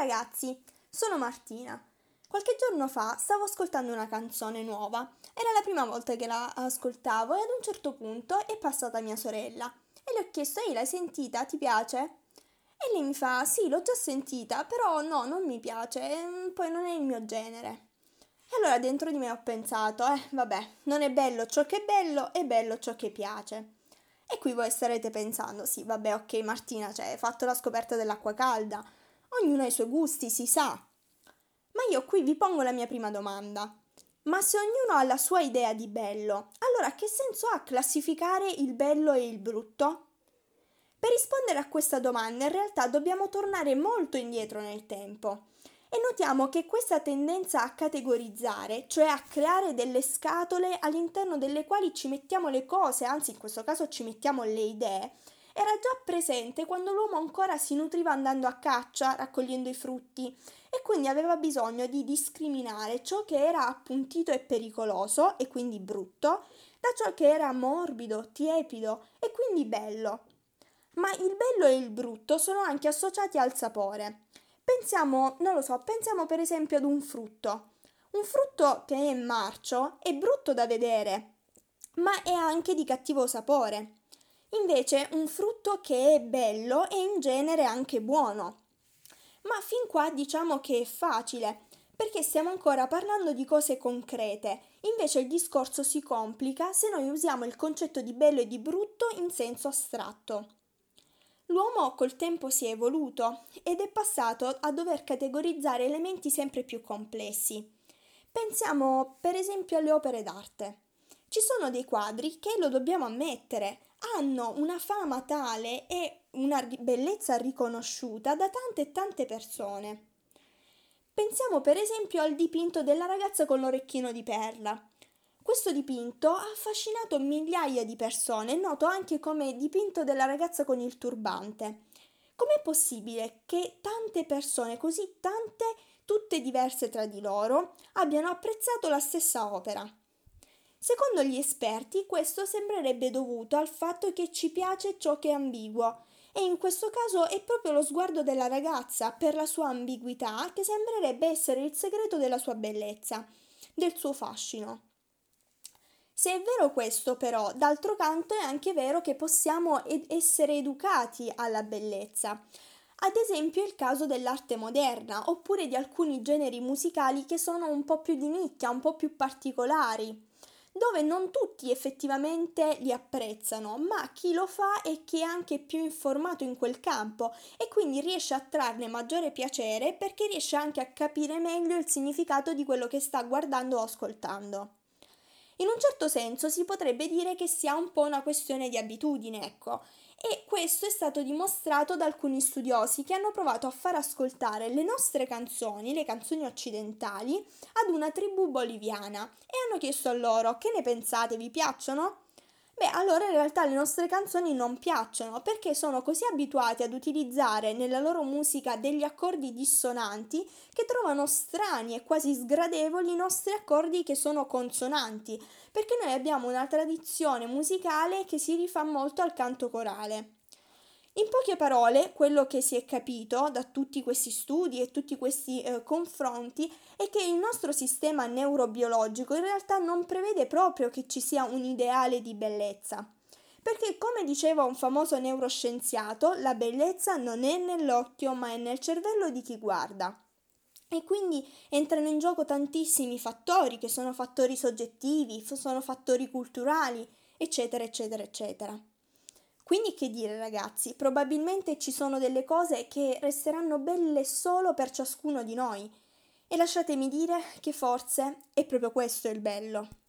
ragazzi, sono Martina. Qualche giorno fa stavo ascoltando una canzone nuova. Era la prima volta che la ascoltavo e ad un certo punto è passata mia sorella e le ho chiesto: Ehi, l'hai sentita? Ti piace? E lei mi fa: Sì, l'ho già sentita, però no, non mi piace, mm, poi non è il mio genere. E allora dentro di me ho pensato: Eh, vabbè, non è bello ciò che è bello, è bello ciò che piace. E qui voi starete pensando: Sì, vabbè, ok, Martina, cioè, hai fatto la scoperta dell'acqua calda. Ognuno ha i suoi gusti, si sa. Ma io qui vi pongo la mia prima domanda. Ma se ognuno ha la sua idea di bello, allora che senso ha classificare il bello e il brutto? Per rispondere a questa domanda in realtà dobbiamo tornare molto indietro nel tempo e notiamo che questa tendenza a categorizzare, cioè a creare delle scatole all'interno delle quali ci mettiamo le cose, anzi in questo caso ci mettiamo le idee, era già presente quando l'uomo ancora si nutriva andando a caccia, raccogliendo i frutti, e quindi aveva bisogno di discriminare ciò che era appuntito e pericoloso, e quindi brutto, da ciò che era morbido, tiepido e quindi bello. Ma il bello e il brutto sono anche associati al sapore. Pensiamo, non lo so, pensiamo per esempio ad un frutto. Un frutto che è marcio è brutto da vedere, ma è anche di cattivo sapore. Invece un frutto che è bello è in genere anche buono. Ma fin qua diciamo che è facile, perché stiamo ancora parlando di cose concrete. Invece il discorso si complica se noi usiamo il concetto di bello e di brutto in senso astratto. L'uomo col tempo si è evoluto ed è passato a dover categorizzare elementi sempre più complessi. Pensiamo per esempio alle opere d'arte. Ci sono dei quadri che, lo dobbiamo ammettere, hanno una fama tale e una bellezza riconosciuta da tante e tante persone. Pensiamo per esempio al dipinto della ragazza con l'orecchino di perla. Questo dipinto ha affascinato migliaia di persone, noto anche come dipinto della ragazza con il turbante. Com'è possibile che tante persone, così tante, tutte diverse tra di loro, abbiano apprezzato la stessa opera? Secondo gli esperti questo sembrerebbe dovuto al fatto che ci piace ciò che è ambiguo e in questo caso è proprio lo sguardo della ragazza per la sua ambiguità che sembrerebbe essere il segreto della sua bellezza, del suo fascino. Se è vero questo, però, d'altro canto è anche vero che possiamo ed essere educati alla bellezza. Ad esempio il caso dell'arte moderna, oppure di alcuni generi musicali che sono un po' più di nicchia, un po' più particolari dove non tutti effettivamente li apprezzano, ma chi lo fa è chi è anche più informato in quel campo e quindi riesce a trarne maggiore piacere perché riesce anche a capire meglio il significato di quello che sta guardando o ascoltando. In un certo senso si potrebbe dire che sia un po' una questione di abitudine, ecco, e questo è stato dimostrato da alcuni studiosi che hanno provato a far ascoltare le nostre canzoni, le canzoni occidentali, ad una tribù boliviana e hanno chiesto a loro che ne pensate, vi piacciono? Beh, allora in realtà le nostre canzoni non piacciono perché sono così abituati ad utilizzare nella loro musica degli accordi dissonanti che trovano strani e quasi sgradevoli i nostri accordi che sono consonanti, perché noi abbiamo una tradizione musicale che si rifà molto al canto corale. In poche parole, quello che si è capito da tutti questi studi e tutti questi eh, confronti è che il nostro sistema neurobiologico in realtà non prevede proprio che ci sia un ideale di bellezza. Perché, come diceva un famoso neuroscienziato, la bellezza non è nell'occhio ma è nel cervello di chi guarda. E quindi entrano in gioco tantissimi fattori che sono fattori soggettivi, sono fattori culturali, eccetera, eccetera, eccetera. Quindi che dire ragazzi, probabilmente ci sono delle cose che resteranno belle solo per ciascuno di noi e lasciatemi dire che forse è proprio questo il bello.